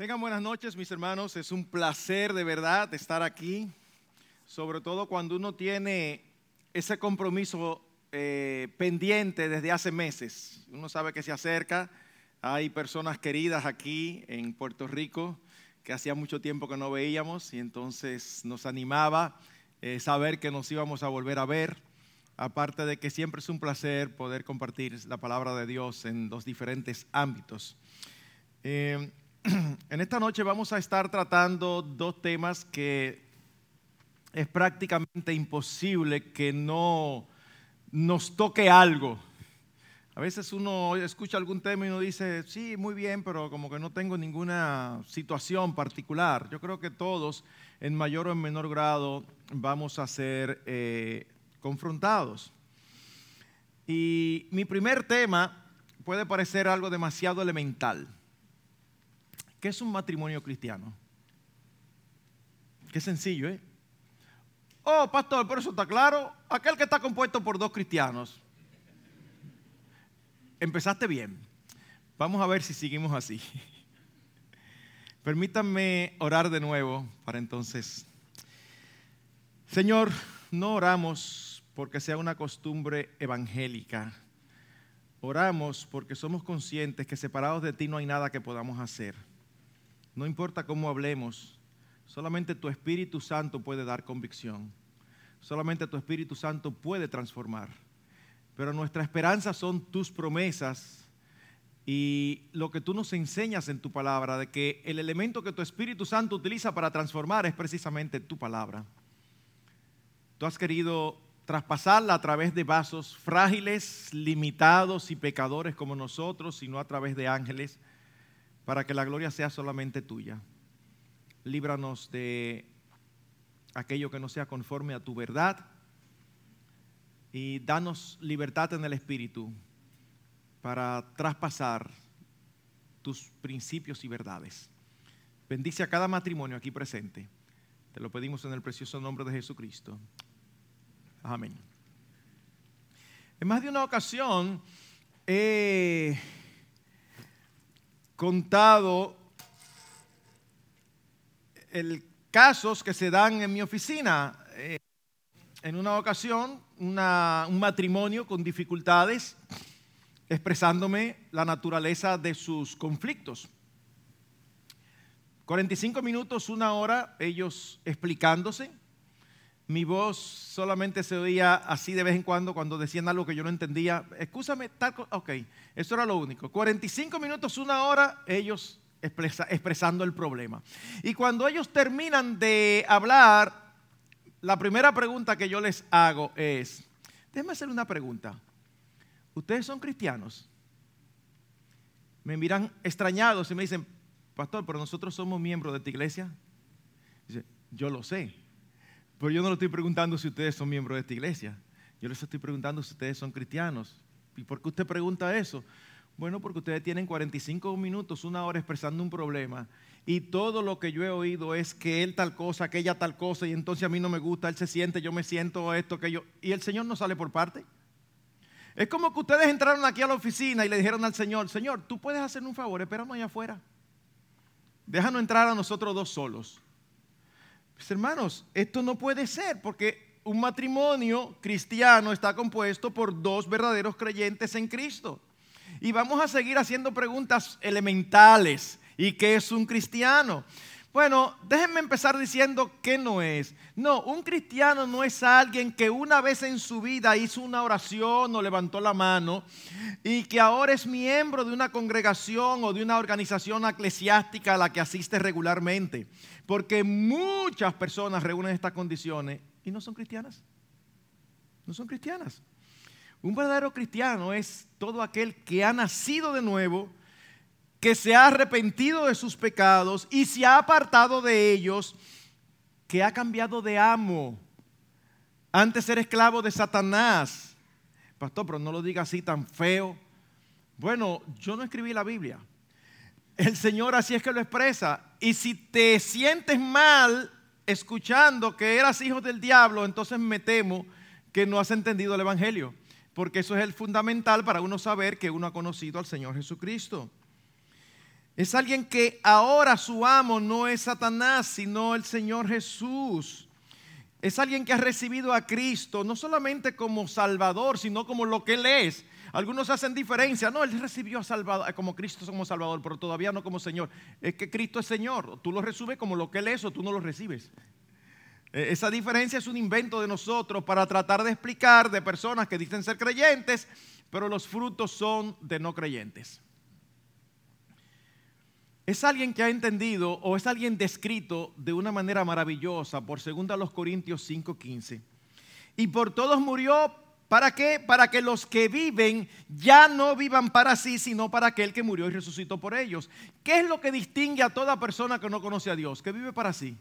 Tengan buenas noches, mis hermanos. Es un placer de verdad estar aquí, sobre todo cuando uno tiene ese compromiso eh, pendiente desde hace meses. Uno sabe que se acerca. Hay personas queridas aquí en Puerto Rico que hacía mucho tiempo que no veíamos y entonces nos animaba eh, saber que nos íbamos a volver a ver. Aparte de que siempre es un placer poder compartir la palabra de Dios en los diferentes ámbitos. Eh, en esta noche vamos a estar tratando dos temas que es prácticamente imposible que no nos toque algo. A veces uno escucha algún tema y uno dice, sí, muy bien, pero como que no tengo ninguna situación particular. Yo creo que todos, en mayor o en menor grado, vamos a ser eh, confrontados. Y mi primer tema puede parecer algo demasiado elemental ¿Qué es un matrimonio cristiano? Qué sencillo, ¿eh? Oh, pastor, pero eso está claro. Aquel que está compuesto por dos cristianos. Empezaste bien. Vamos a ver si seguimos así. Permítanme orar de nuevo para entonces. Señor, no oramos porque sea una costumbre evangélica. Oramos porque somos conscientes que separados de ti no hay nada que podamos hacer. No importa cómo hablemos, solamente tu Espíritu Santo puede dar convicción. Solamente tu Espíritu Santo puede transformar. Pero nuestra esperanza son tus promesas y lo que tú nos enseñas en tu palabra, de que el elemento que tu Espíritu Santo utiliza para transformar es precisamente tu palabra. Tú has querido traspasarla a través de vasos frágiles, limitados y pecadores como nosotros, sino a través de ángeles para que la gloria sea solamente tuya. Líbranos de aquello que no sea conforme a tu verdad y danos libertad en el Espíritu para traspasar tus principios y verdades. Bendice a cada matrimonio aquí presente. Te lo pedimos en el precioso nombre de Jesucristo. Amén. En más de una ocasión, eh, contado el casos que se dan en mi oficina. Eh, en una ocasión, un matrimonio con dificultades, expresándome la naturaleza de sus conflictos. 45 minutos, una hora, ellos explicándose. Mi voz solamente se oía así de vez en cuando cuando decían algo que yo no entendía. Escúchame, tal Ok, eso era lo único. 45 minutos, una hora, ellos expresando el problema. Y cuando ellos terminan de hablar, la primera pregunta que yo les hago es, déjenme hacer una pregunta. ¿Ustedes son cristianos? Me miran extrañados y me dicen, pastor, pero nosotros somos miembros de esta iglesia. Dice, yo lo sé. Pero yo no le estoy preguntando si ustedes son miembros de esta iglesia. Yo les estoy preguntando si ustedes son cristianos. ¿Y por qué usted pregunta eso? Bueno, porque ustedes tienen 45 minutos, una hora expresando un problema. Y todo lo que yo he oído es que él tal cosa, aquella tal cosa, y entonces a mí no me gusta, él se siente, yo me siento esto, que yo. Y el Señor no sale por parte. Es como que ustedes entraron aquí a la oficina y le dijeron al Señor, Señor, tú puedes hacerme un favor, espérame allá afuera. Déjanos entrar a nosotros dos solos. Pues, hermanos, esto no puede ser porque un matrimonio cristiano está compuesto por dos verdaderos creyentes en Cristo. Y vamos a seguir haciendo preguntas elementales. ¿Y qué es un cristiano? Bueno, déjenme empezar diciendo qué no es. No, un cristiano no es alguien que una vez en su vida hizo una oración o levantó la mano y que ahora es miembro de una congregación o de una organización eclesiástica a la que asiste regularmente. Porque muchas personas reúnen estas condiciones y no son cristianas. No son cristianas. Un verdadero cristiano es todo aquel que ha nacido de nuevo, que se ha arrepentido de sus pecados y se ha apartado de ellos, que ha cambiado de amo. Antes era esclavo de Satanás. Pastor, pero no lo diga así tan feo. Bueno, yo no escribí la Biblia. El Señor así es que lo expresa. Y si te sientes mal escuchando que eras hijo del diablo, entonces me temo que no has entendido el Evangelio. Porque eso es el fundamental para uno saber que uno ha conocido al Señor Jesucristo. Es alguien que ahora su amo no es Satanás, sino el Señor Jesús. Es alguien que ha recibido a Cristo no solamente como Salvador, sino como lo que Él es. Algunos hacen diferencia. No, Él recibió a Salvador, como Cristo como Salvador, pero todavía no como Señor. Es que Cristo es Señor. Tú lo recibes como lo que Él es o tú no lo recibes. E, esa diferencia es un invento de nosotros para tratar de explicar de personas que dicen ser creyentes, pero los frutos son de no creyentes. Es alguien que ha entendido o es alguien descrito de una manera maravillosa por 2 Corintios 5:15. Y por todos murió, ¿para qué? Para que los que viven ya no vivan para sí, sino para aquel que murió y resucitó por ellos. ¿Qué es lo que distingue a toda persona que no conoce a Dios? Que vive para sí.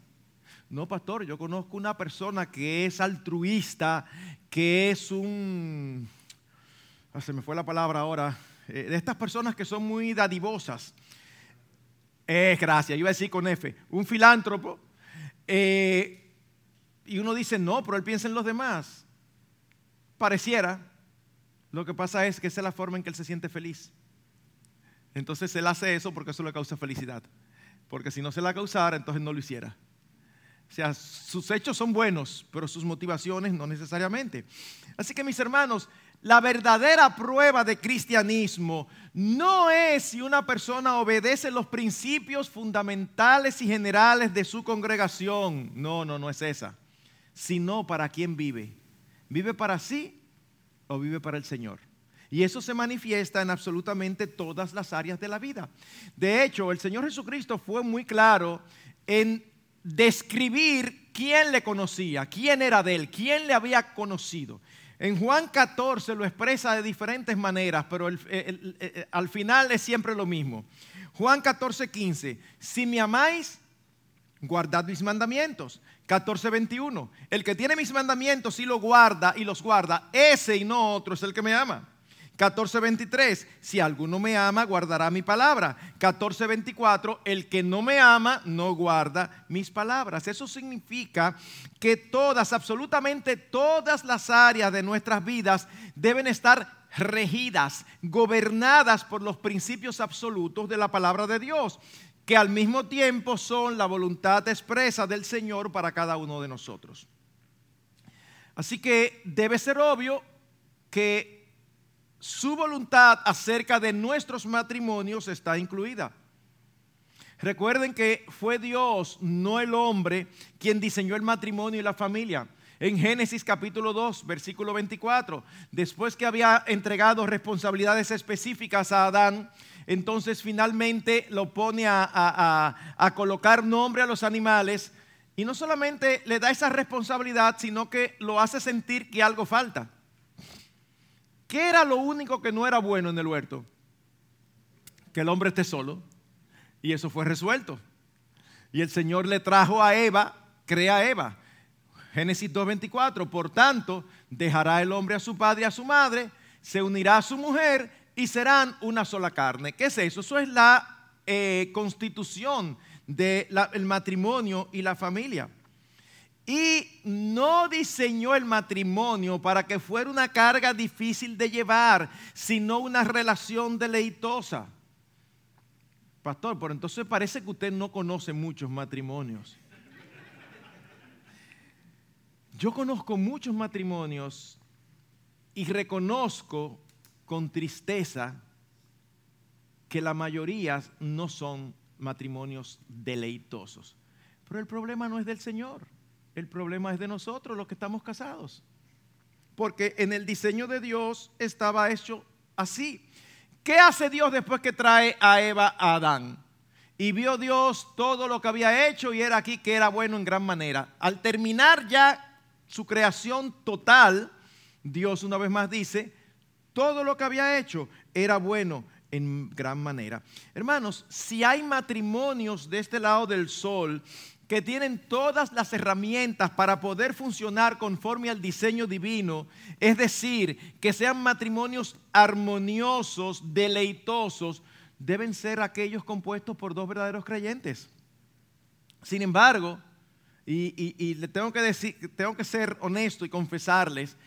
No, pastor, yo conozco una persona que es altruista, que es un... Ah, se me fue la palabra ahora. Eh, de estas personas que son muy dadivosas. Es gracias, yo iba a decir con F. Un filántropo. Eh, y uno dice, no, pero él piensa en los demás. Pareciera. Lo que pasa es que esa es la forma en que él se siente feliz. Entonces él hace eso porque eso le causa felicidad. Porque si no se la causara, entonces no lo hiciera. O sea, sus hechos son buenos, pero sus motivaciones no necesariamente. Así que mis hermanos, la verdadera prueba de cristianismo no es si una persona obedece los principios fundamentales y generales de su congregación. No, no, no es esa. Sino para quién vive. ¿Vive para sí o vive para el Señor? Y eso se manifiesta en absolutamente todas las áreas de la vida. De hecho, el Señor Jesucristo fue muy claro en describir quién le conocía, quién era de él, quién le había conocido. En Juan 14 lo expresa de diferentes maneras, pero al final es siempre lo mismo. Juan 14, 15. Si me amáis, guardad mis mandamientos. 14, 21. El que tiene mis mandamientos y lo guarda y los guarda, ese y no otro es el que me ama. 14:23, si alguno me ama, guardará mi palabra. 14:24, el que no me ama, no guarda mis palabras. Eso significa que todas, absolutamente todas las áreas de nuestras vidas deben estar regidas, gobernadas por los principios absolutos de la palabra de Dios, que al mismo tiempo son la voluntad expresa del Señor para cada uno de nosotros. Así que debe ser obvio que su voluntad acerca de nuestros matrimonios está incluida. Recuerden que fue Dios, no el hombre, quien diseñó el matrimonio y la familia. En Génesis capítulo 2, versículo 24, después que había entregado responsabilidades específicas a Adán, entonces finalmente lo pone a, a colocar nombre a los animales y no solamente le da esa responsabilidad, sino que lo hace sentir que algo falta. ¿Qué era lo único que no era bueno en el huerto? Que el hombre esté solo. Y eso fue resuelto. Y el Señor le trajo a Eva, crea a Eva. Génesis 2.24, por tanto, dejará el hombre a su padre y a su madre, se unirá a su mujer y serán una sola carne. ¿Qué es eso? Eso es la eh, constitución del matrimonio y la familia. Y no diseñó el matrimonio para que fuera una carga difícil de llevar, sino una relación deleitosa. Pastor, pero entonces parece que usted no conoce muchos matrimonios. Yo conozco muchos matrimonios y reconozco con tristeza que la mayoría no son matrimonios deleitosos. Pero el problema no es del Señor. El problema es de nosotros, los que estamos casados. Porque en el diseño de Dios estaba hecho así. ¿Qué hace Dios después que trae a Eva a Adán? Y vio Dios todo lo que había hecho y era aquí que era bueno en gran manera. Al terminar ya su creación total, Dios una vez más dice, todo lo que había hecho era bueno en gran manera. Hermanos, si hay matrimonios de este lado del sol que tienen todas las herramientas para poder funcionar conforme al diseño divino, es decir, que sean matrimonios armoniosos, deleitosos, deben ser aquellos compuestos por dos verdaderos creyentes. Sin embargo, y, le tengo que decir, tengo que ser honesto y confesarles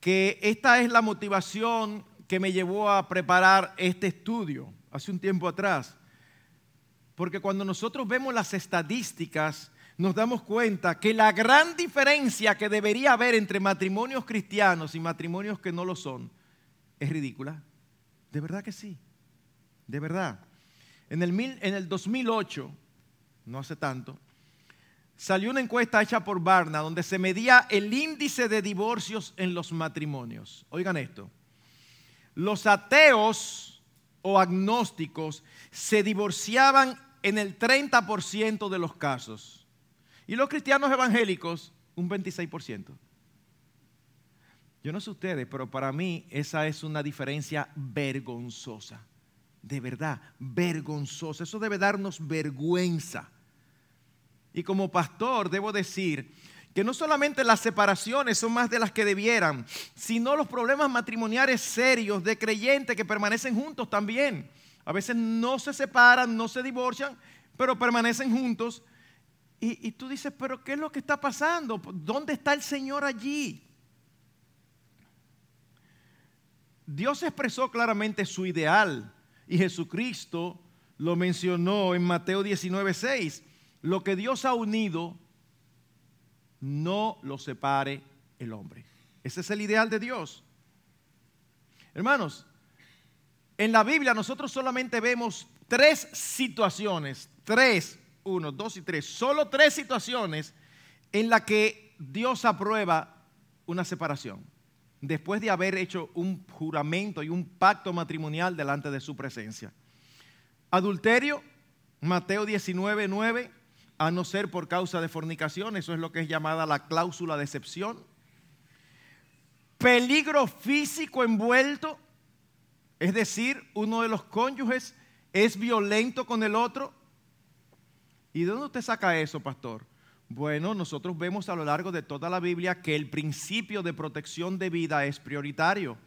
que esta es la motivación que me llevó a preparar este estudio hace un tiempo atrás Porque cuando nosotros vemos las estadísticas, nos damos cuenta que la gran diferencia que debería haber entre matrimonios cristianos y matrimonios que no lo son es ridícula. De verdad que sí. De verdad. En el, en el 2008, no hace tanto, salió una encuesta hecha por Barna donde se medía el índice de divorcios en los matrimonios. Oigan esto. Los ateos o agnósticos se divorciaban en el 30% de los casos. Y los cristianos evangélicos, un 26%. Yo no sé ustedes, pero para mí esa es una diferencia vergonzosa. De verdad, vergonzosa. Eso debe darnos vergüenza. Y como pastor debo decir que no solamente las separaciones son más de las que debieran, sino los problemas matrimoniales serios de creyentes que permanecen juntos también. A veces no se separan, no se divorcian, pero permanecen juntos. Y, tú dices, pero ¿qué es lo que está pasando? ¿Dónde está el Señor allí? Dios expresó claramente su ideal y Jesucristo lo mencionó en Mateo 19:6. Lo que Dios ha unido, no lo separe el hombre. Ese es el ideal de Dios. Hermanos, en la Biblia nosotros solamente vemos tres situaciones, tres, uno, dos y tres, solo tres situaciones en las que Dios aprueba una separación, después de haber hecho un juramento y un pacto matrimonial delante de su presencia. Adulterio, Mateo 19, 9, a no ser por causa de fornicación, eso es lo que es llamada la cláusula de excepción. Peligro físico envuelto, es decir, uno de los cónyuges es violento con el otro. ¿Y de dónde usted saca eso, pastor? Bueno, nosotros vemos a lo largo de toda la Biblia que el principio de protección de vida es prioritario.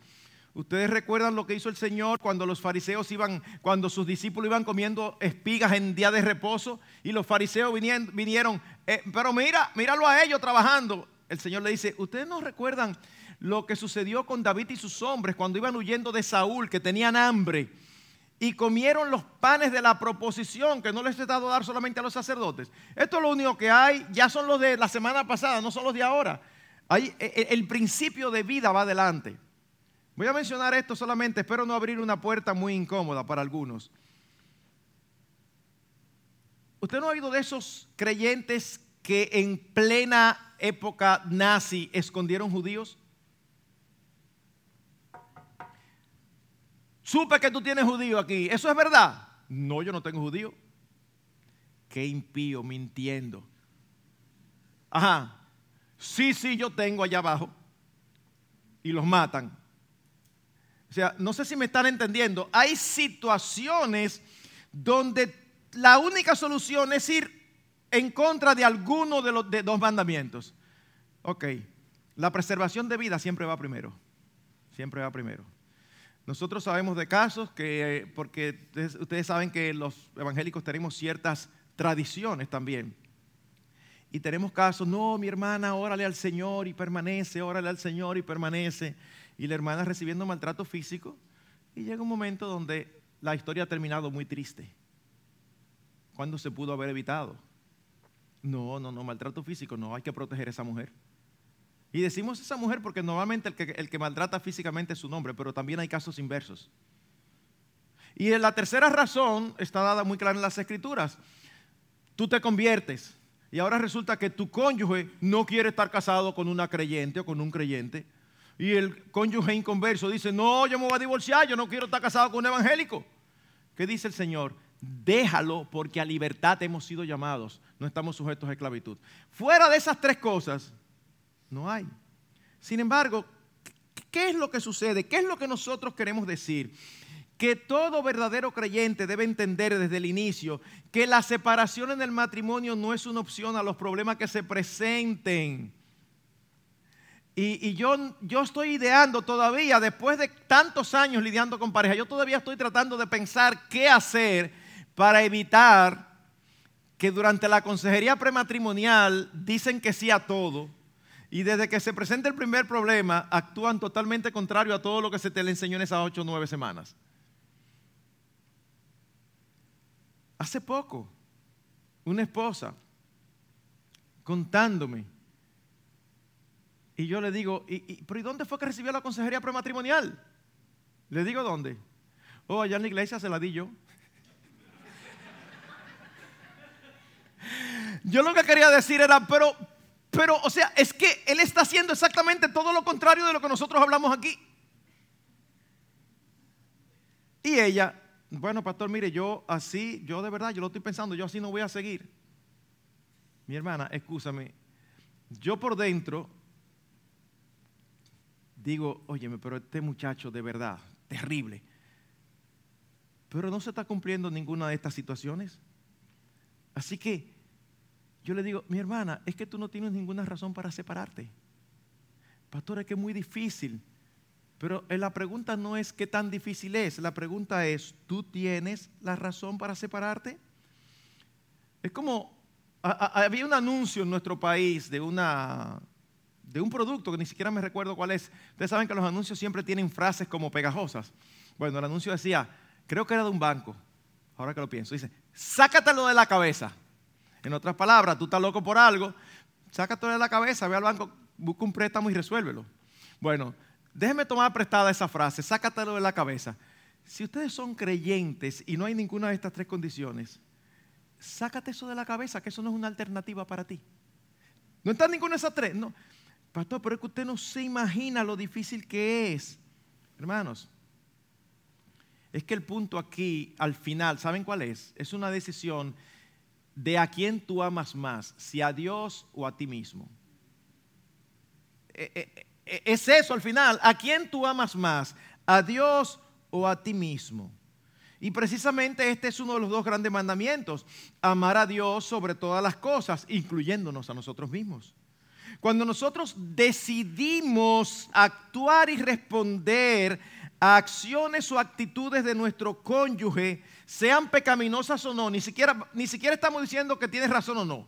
Ustedes recuerdan lo que hizo el Señor cuando los fariseos iban, cuando sus discípulos iban comiendo espigas en día de reposo y los fariseos vinieron, vinieron eh, pero mira, míralo a ellos trabajando. El Señor le dice, ¿ustedes no recuerdan lo que sucedió con David y sus hombres cuando iban huyendo de Saúl, que tenían hambre? y comieron los panes de la proposición que no les he dado dar solamente a los sacerdotes. Esto es lo único que hay, ya son los de la semana pasada, no son los de ahora. Ahí, e, e, el principio de vida va adelante. Voy a mencionar esto solamente, espero no abrir una puerta muy incómoda para algunos. ¿Usted no ha oído de esos creyentes que en plena época nazi escondieron judíos? Supe que tú tienes judío aquí. ¿Eso es verdad? No, yo no tengo judío. Qué impío, mintiendo. Ajá. Sí, sí, yo tengo allá abajo. Y los matan. O sea, no sé si me están entendiendo. Hay situaciones donde la única solución es ir en contra de alguno de los dos mandamientos. Ok, la preservación de vida siempre va primero. Siempre va primero. Nosotros sabemos de casos que, porque ustedes, saben que los evangélicos tenemos ciertas tradiciones también. Y tenemos casos, no, mi hermana, órale al Señor y permanece, órale al Señor y permanece y la hermana recibiendo maltrato físico. Y llega un momento donde la historia ha terminado muy triste. ¿Cuándo se pudo haber evitado? No, no, no, maltrato físico, no, hay que proteger a esa mujer. Y decimos esa mujer porque normalmente el que, el que maltrata físicamente es su nombre, pero también hay casos inversos. Y la tercera razón está dada muy clara en las escrituras. Tú te conviertes y ahora resulta que tu cónyuge no quiere estar casado con una creyente o con un creyente y el cónyuge inconverso dice, no, yo me voy a divorciar, yo no quiero estar casado con un evangélico. ¿Qué dice el Señor? Déjalo porque a libertad hemos sido llamados, no estamos sujetos a esclavitud. Fuera de esas tres cosas, no hay. Sin embargo, ¿qué es lo que sucede? ¿Qué es lo que nosotros queremos decir? Que todo verdadero creyente debe entender desde el inicio que la separación en el matrimonio no es una opción a los problemas que se presenten. Y, yo, yo estoy ideando todavía, después de tantos años lidiando con pareja, yo todavía estoy tratando de pensar qué hacer para evitar que durante la consejería prematrimonial dicen que sí a todo y desde que se presenta el primer problema actúan totalmente contrario a todo lo que se te le enseñó en esas ocho o nueve semanas. hace poco, una esposa contándome. Y yo le digo, ¿y, pero ¿y dónde fue que recibió la consejería prematrimonial? Le digo, ¿dónde? Oh, allá en la iglesia se la di yo. Yo lo que quería decir era, pero, pero, o sea, es que Él está haciendo exactamente todo lo contrario de lo que nosotros hablamos aquí. Y ella, bueno, pastor, mire, yo así, yo de verdad, yo lo estoy pensando, yo así no voy a seguir. Mi hermana, escúchame, yo por dentro digo, óyeme, pero este muchacho de verdad, terrible. Pero no se está cumpliendo ninguna de estas situaciones. Así que yo le digo, mi hermana, es que tú no tienes ninguna razón para separarte. Pastor, es que es muy difícil. Pero eh, la pregunta no es qué tan difícil es, la pregunta es, ¿tú tienes la razón para separarte? Es como, había un anuncio en nuestro país de, una, de un producto que ni siquiera me recuerdo cuál es. Ustedes saben que los anuncios siempre tienen frases como pegajosas. Bueno, el anuncio decía, creo que era de un banco, ahora que lo pienso, dice, sácatelo de la cabeza. En otras palabras, tú estás loco por algo, sácatelo de la cabeza, ve al banco, busca un préstamo y resuélvelo. Bueno, déjeme tomar prestada esa frase, sácatelo de la cabeza. Si ustedes son creyentes y no hay ninguna de estas tres condiciones, sácate eso de la cabeza, que eso no es una alternativa para ti. No está ninguna de esas tres. No. Pastor, pero es que usted no se imagina lo difícil que es. Hermanos, es que el punto aquí, al final, ¿saben cuál es? Es una decisión de a quién tú amas más, si a Dios o a ti mismo. Eh, eh, eh, es eso al final, ¿a quién tú amas más? ¿A Dios o a ti mismo? Y precisamente este es uno de los dos grandes mandamientos, amar a Dios sobre todas las cosas, incluyéndonos a nosotros mismos. Cuando nosotros decidimos actuar y responder a acciones o actitudes de nuestro cónyuge, sean pecaminosas o no, ni siquiera, ni siquiera estamos diciendo que tienes razón o no.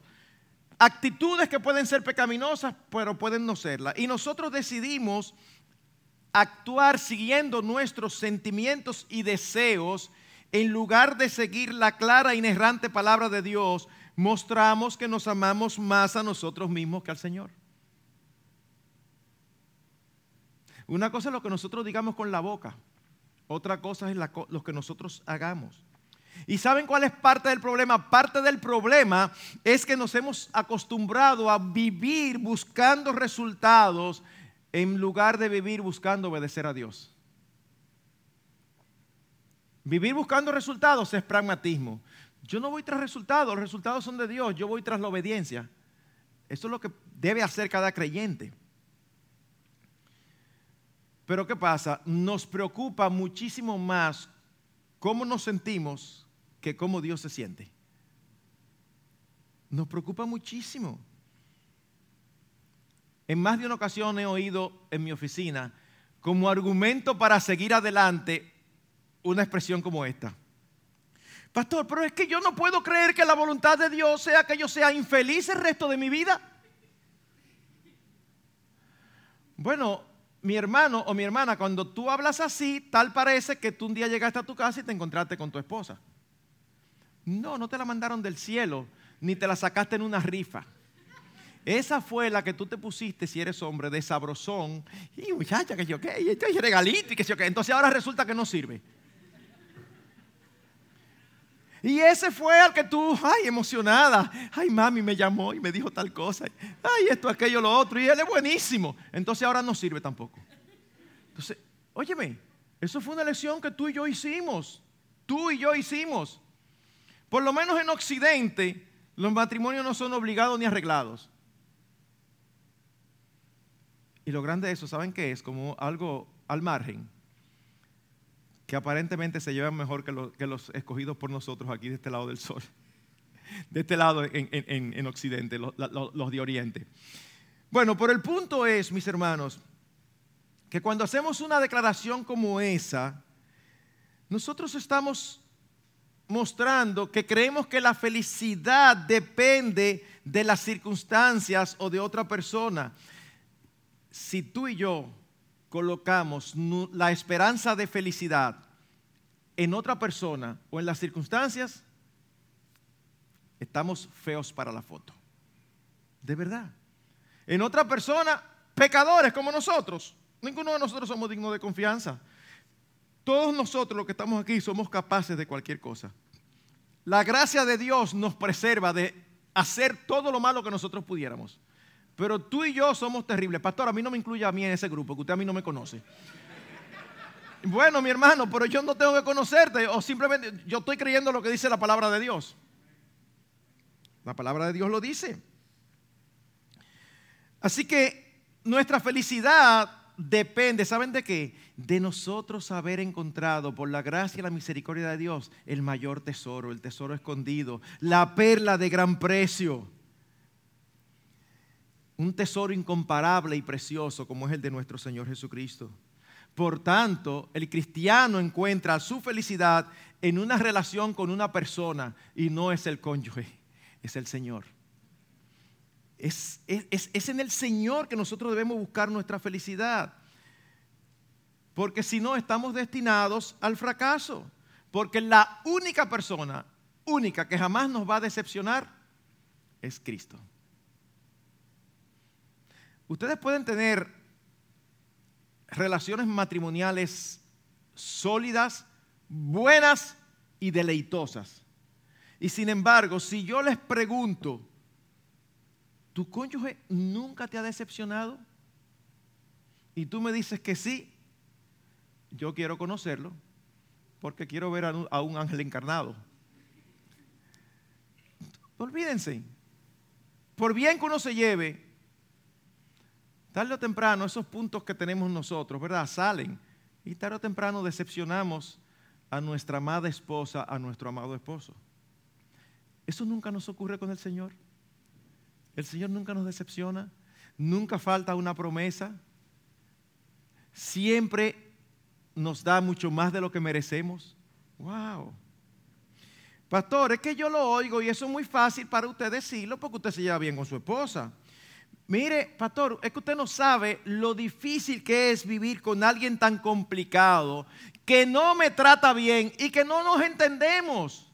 Actitudes que pueden ser pecaminosas, pero pueden no serlas. Y nosotros decidimos actuar siguiendo nuestros sentimientos y deseos en lugar de seguir la clara e inerrante palabra de Dios, mostramos que nos amamos más a nosotros mismos que al Señor. Una cosa es lo que nosotros digamos con la boca, otra cosa es lo que nosotros hagamos. ¿Y saben cuál es parte del problema? Parte del problema es que nos hemos acostumbrado a vivir buscando resultados en lugar de vivir buscando obedecer a Dios. Vivir buscando resultados es pragmatismo. Yo no voy tras resultados, los resultados son de Dios, yo voy tras la obediencia. Eso es lo que debe hacer cada creyente. Pero ¿qué pasa? Nos preocupa muchísimo más cómo nos sentimos que cómo Dios se siente. Nos preocupa muchísimo. En más de una ocasión he oído en mi oficina como argumento para seguir adelante una expresión como esta. Pastor, pero es que yo no puedo creer que la voluntad de Dios sea que yo sea infeliz el resto de mi vida. Bueno, mi hermano o mi hermana, cuando tú hablas así, tal parece que tú un día llegaste a tu casa y te encontraste con tu esposa. No, no te la mandaron del cielo, ni te la sacaste en una rifa. Esa fue la que tú te pusiste, si eres hombre, de sabrosón. Y muchacha, que yo qué, y este regalito y que yo qué. Entonces ahora resulta que no sirve. Y ese fue al que tú, ay, emocionada, ay, mami me llamó y me dijo tal cosa, ay, esto, aquello, lo otro, y él es buenísimo. Entonces ahora no sirve tampoco. Entonces, óyeme, eso fue una lección que tú y yo hicimos, tú y yo hicimos. Por lo menos en Occidente, los matrimonios no son obligados ni arreglados. Y lo grande de eso, ¿saben qué es? Como algo al margen que aparentemente se llevan mejor que, los escogidos por nosotros aquí de este lado del sol, de este lado en, Occidente, los, los de Oriente. Bueno, pero el punto es, mis hermanos, que cuando hacemos una declaración como esa, nosotros estamos mostrando que creemos que la felicidad depende de las circunstancias o de otra persona. Si tú y yo colocamos la esperanza de felicidad en otra persona o en las circunstancias, estamos feos para la foto. De verdad. En otra persona, pecadores como nosotros. Ninguno de nosotros somos dignos de confianza. Todos nosotros los que estamos aquí somos capaces de cualquier cosa. La gracia de Dios nos preserva de hacer todo lo malo que nosotros pudiéramos. Pero tú y yo somos terribles. Pastor, a mí no me incluye a mí en ese grupo, que usted a mí no me conoce. Bueno, mi hermano, pero yo no tengo que conocerte o simplemente yo estoy creyendo lo que dice la palabra de Dios. La palabra de Dios lo dice. Así que nuestra felicidad depende, ¿saben de qué? De nosotros haber encontrado por la gracia y la misericordia de Dios el mayor tesoro, el tesoro escondido, la perla de gran precio. Un tesoro incomparable y precioso como es el de nuestro Señor Jesucristo. Por tanto, el cristiano encuentra su felicidad en una relación con una persona y no es el cónyuge, es el Señor. Es, en el Señor que nosotros debemos buscar nuestra felicidad. Porque si no, estamos destinados al fracaso. Porque la única persona, única que jamás nos va a decepcionar, es Cristo. Ustedes pueden tener relaciones matrimoniales sólidas, buenas y deleitosas. Y sin embargo, si yo les pregunto, ¿tu cónyuge nunca te ha decepcionado? Y tú me dices que sí, yo quiero conocerlo porque quiero ver a un, ángel encarnado. Olvídense, por bien que uno se lleve, tarde o temprano esos puntos que tenemos nosotros, ¿verdad? Salen. Y tarde o temprano decepcionamos a nuestra amada esposa, a nuestro amado esposo. Eso nunca nos ocurre con el Señor. El Señor nunca nos decepciona. Nunca falta una promesa. Siempre nos da mucho más de lo que merecemos. Wow. Pastor, es que yo lo oigo y eso es muy fácil para usted decirlo porque usted se lleva bien con su esposa. Mire, pastor, es que usted no sabe lo difícil que es vivir con alguien tan complicado, que no me trata bien y que no nos entendemos.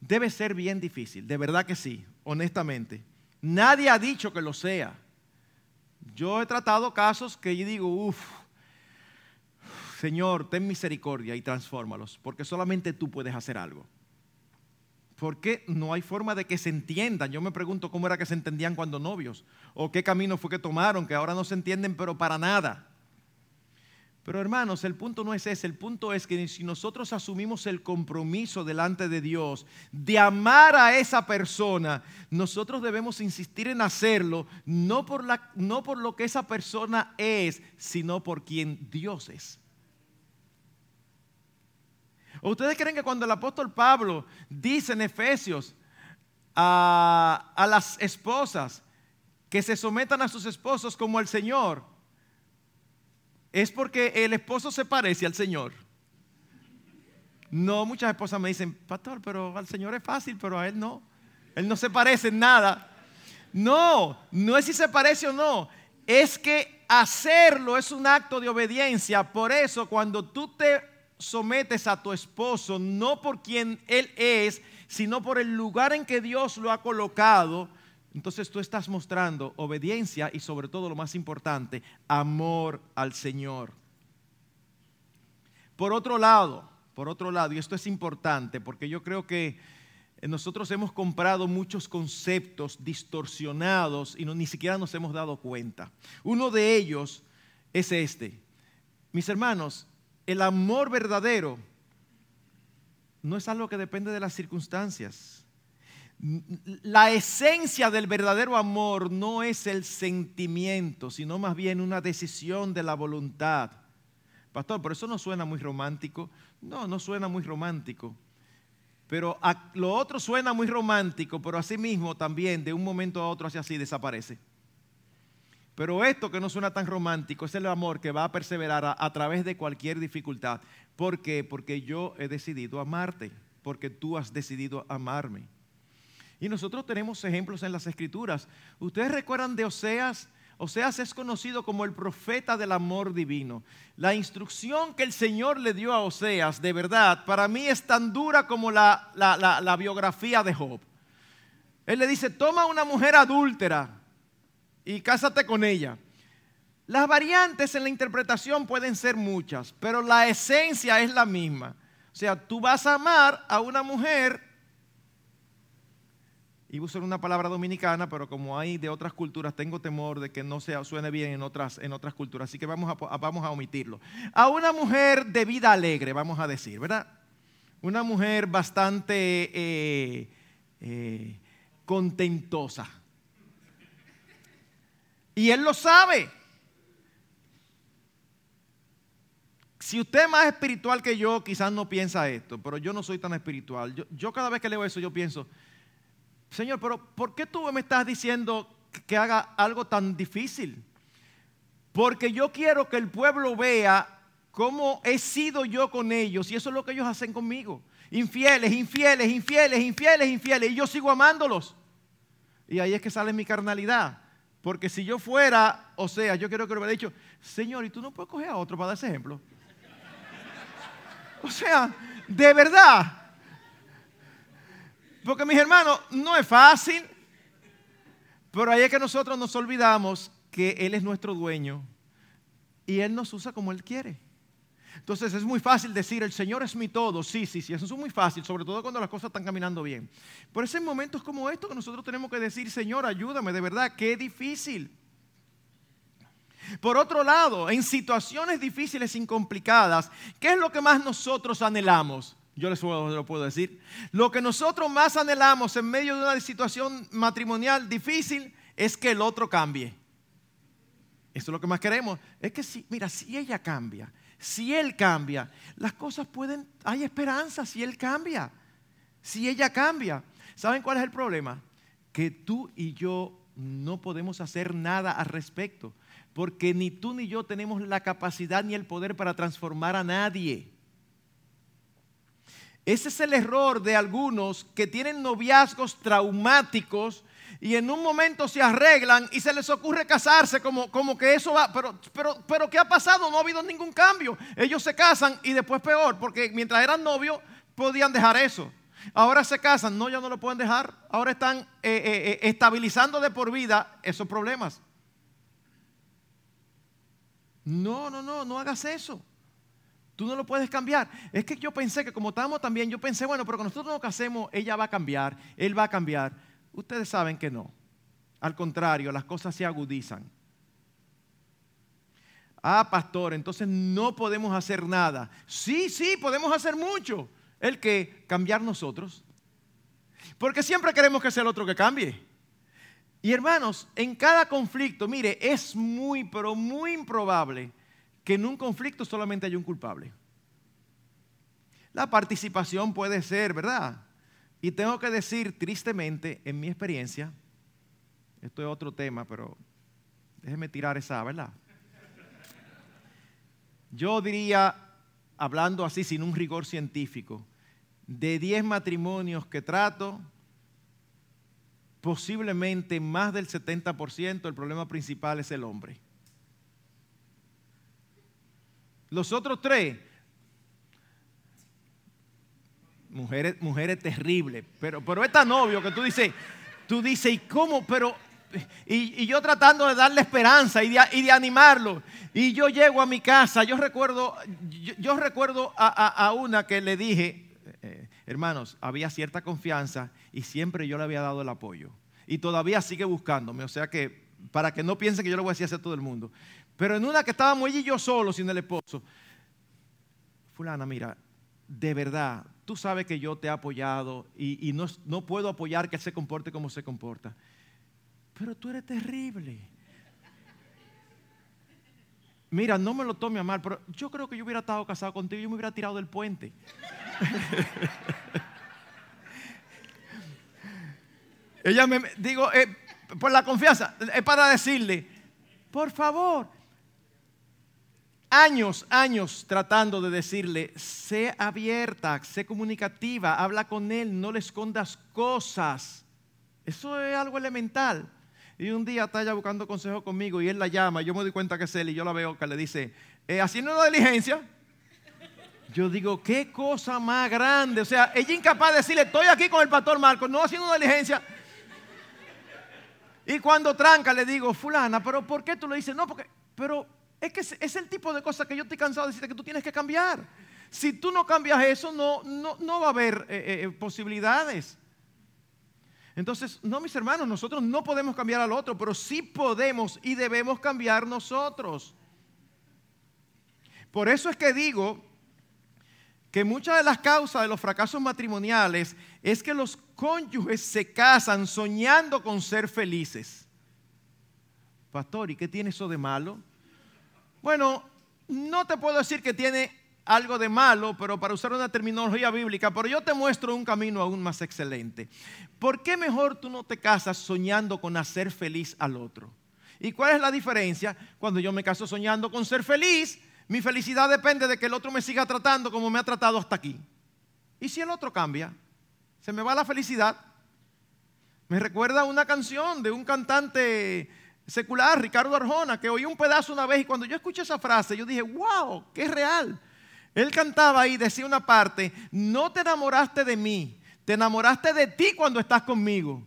Debe ser bien difícil, de verdad que sí, honestamente. Nadie ha dicho que lo sea. Yo he tratado casos que yo digo, uff, Señor, ten misericordia y transfórmalos, porque solamente tú puedes hacer algo. Porque no hay forma de que se entiendan. Yo me pregunto cómo era que se entendían cuando novios, o qué camino fue que tomaron, que ahora no se entienden, pero para nada. Pero hermanos, el punto no es ese, el punto es que si nosotros asumimos el compromiso delante de Dios de amar a esa persona, nosotros debemos insistir en hacerlo, no por, la, no por lo que esa persona es, sino por quien Dios es. ¿Ustedes creen que cuando el apóstol Pablo dice en Efesios a, a las esposas que se sometan a sus esposos como al Señor, es porque el esposo se parece al Señor? No, muchas esposas me dicen, pastor, pero al Señor es fácil, pero a Él no. Él no se parece en nada. No, no es si se parece o no. Es que hacerlo es un acto de obediencia. Por eso cuando tú te sometes a tu esposo no por quien él es, sino por el lugar en que Dios lo ha colocado, entonces tú estás mostrando obediencia y sobre todo lo más importante, amor al Señor. Por otro lado, por otro lado, y esto es importante porque yo creo que nosotros hemos comprado muchos conceptos distorsionados y ni siquiera nos hemos dado cuenta. Uno de ellos es este. Mis hermanos, el amor verdadero no es algo que depende de las circunstancias. La esencia del verdadero amor no es el sentimiento, sino más bien una decisión de la voluntad. Pastor, por eso no suena muy romántico. No, no suena muy romántico. Pero lo otro suena muy romántico, pero asimismo también de un momento a otro así desaparece. Pero esto que no suena tan romántico es el amor que va a perseverar a, través de cualquier dificultad. ¿Por qué? Porque yo he decidido amarte, porque tú has decidido amarme. Y nosotros tenemos ejemplos en las escrituras. ¿Ustedes recuerdan de Oseas? Oseas es conocido como el profeta del amor divino. La instrucción que el Señor le dio a Oseas, de verdad, para mí es tan dura como la, biografía de Job. Él le dice, toma una mujer adúltera y cásate con ella. Las variantes en la interpretación pueden ser muchas, pero la esencia es la misma. O sea, tú vas a amar a una mujer, y usar una palabra dominicana, pero como hay de otras culturas, tengo temor de que no sea, suene bien en otras, en otras culturas, así que vamos a, vamos a omitirlo. A una mujer de vida alegre, vamos a decir, ¿verdad? Una mujer bastante eh, eh, contentosa. Y él lo sabe. Si usted es más espiritual que yo, quizás no piensa esto, pero yo no soy tan espiritual. Yo, cada vez que leo eso, yo pienso, Señor, pero ¿por qué tú me estás diciendo que haga algo tan difícil? Porque yo quiero que el pueblo vea cómo he sido yo con ellos y eso es lo que ellos hacen conmigo. Infieles, infieles, infieles, infieles, infieles. Y yo sigo amándolos. Y ahí es que sale mi carnalidad. Porque si yo fuera, o sea, yo quiero que lo hubiera dicho, Señor, ¿y tú no puedes coger a otro para dar ese ejemplo? O sea, de verdad. Porque mis hermanos, no es fácil. Pero ahí es que nosotros nos olvidamos que Él es nuestro dueño y Él nos usa como Él quiere. Entonces es muy fácil decir, el Señor es mi todo. Sí, sí, sí, eso es muy fácil, sobre todo cuando las cosas están caminando bien. Por eso en momentos como estos que nosotros tenemos que decir, Señor, ayúdame, de verdad, qué difícil. Por otro lado, en situaciones difíciles y complicadas, ¿qué es lo que más nosotros anhelamos? Yo les lo puedo decir. Lo que nosotros más anhelamos en medio de una situación matrimonial difícil es que el otro cambie. Eso es lo que más queremos. Es que si, mira, si ella cambia, si él cambia, las cosas pueden, hay esperanza si él cambia, si ella cambia. ¿Saben cuál es el problema? Que tú y yo no podemos hacer nada al respecto porque ni tú ni yo tenemos la capacidad ni el poder para transformar a nadie. Ese es el error de algunos que tienen noviazgos traumáticos y en un momento se arreglan y se les ocurre casarse como, como que eso va, pero, pero, pero ¿qué ha pasado? No ha habido ningún cambio. Ellos se casan y después peor, porque mientras eran novios podían dejar eso. Ahora se casan, no, ya no lo pueden dejar. Ahora están eh, eh, eh, estabilizando de por vida esos problemas. No, no, no, no hagas eso. Tú no lo puedes cambiar. Es que yo pensé que como estamos también, yo pensé, bueno, pero cuando nosotros nos casemos, ella va a cambiar, él va a cambiar. Ustedes saben que no. Al contrario, las cosas se agudizan. Ah, pastor, entonces no podemos hacer nada. Sí, sí, podemos hacer mucho. El que cambiar nosotros. Porque siempre queremos que sea el otro que cambie. Y hermanos, en cada conflicto, mire, es muy, pero muy improbable que en un conflicto solamente haya un culpable. La participación puede ser, ¿verdad? Y tengo que decir tristemente, en mi experiencia, esto es otro tema, pero déjeme tirar esa, ¿verdad? Yo diría, hablando así sin un rigor científico, de 10 matrimonios que trato, posiblemente más del 70% el problema principal es el hombre. Los otros tres, mujeres, mujeres terribles, pero, pero está novio que tú dices, tú dices, ¿y cómo? Pero, y, yo tratando de darle esperanza y de, animarlo. Y yo llego a mi casa, yo recuerdo, yo, recuerdo a, una que le dije, eh, hermanos, había cierta confianza y siempre yo le había dado el apoyo. Y todavía sigue buscándome, o sea que para que no piensen que yo lo voy a decir a todo el mundo. Pero en una que estábamos ella y yo solos sin el esposo, fulana, mira, de verdad, tú sabes que yo te he apoyado y, no, no puedo apoyar que él se comporte como se comporta. Pero tú eres terrible. Mira, no me lo tome a mal, pero yo creo que yo hubiera estado casado contigo y yo me hubiera tirado del puente. Ella me digo, eh, por la confianza, es para decirle, por favor, años, años tratando de decirle, sé abierta, sé comunicativa, habla con él, no le escondas cosas. Eso es algo elemental. Y un día está ella buscando consejo conmigo y él la llama, yo me doy cuenta que es él y yo la veo que le dice, eh, haciendo una diligencia. Yo digo, qué cosa más grande. O sea, ella incapaz de decirle, estoy aquí con el pastor Marcos, no haciendo una diligencia. Y cuando tranca le digo, fulana, pero ¿por qué tú le dices? No, porque, pero es que es, el tipo de cosas que yo estoy cansado de decirte que tú tienes que cambiar. Si tú no cambias eso, no, no, va a haber eh, eh, posibilidades. Entonces, no, mis hermanos, nosotros no podemos cambiar al otro, pero sí podemos y debemos cambiar nosotros. Por eso es que digo que muchas de las causas de los fracasos matrimoniales es que los cónyuges se casan soñando con ser felices. Pastor, ¿y qué tiene eso de malo? Bueno, no te puedo decir que tiene algo de malo, pero para usar una terminología bíblica, pero yo te muestro un camino aún más excelente. ¿Por qué mejor tú no te casas soñando con hacer feliz al otro? ¿Y cuál es la diferencia? Cuando yo me caso soñando con ser feliz, mi felicidad depende de que el otro me siga tratando como me ha tratado hasta aquí. ¿Y si el otro cambia? Se me va la felicidad. Me recuerda una canción de un cantante secular, Ricardo Arjona, que oí un pedazo una vez y cuando yo escuché esa frase, yo dije, wow, qué real. Él cantaba ahí, decía una parte, no te enamoraste de mí, te enamoraste de ti cuando estás conmigo.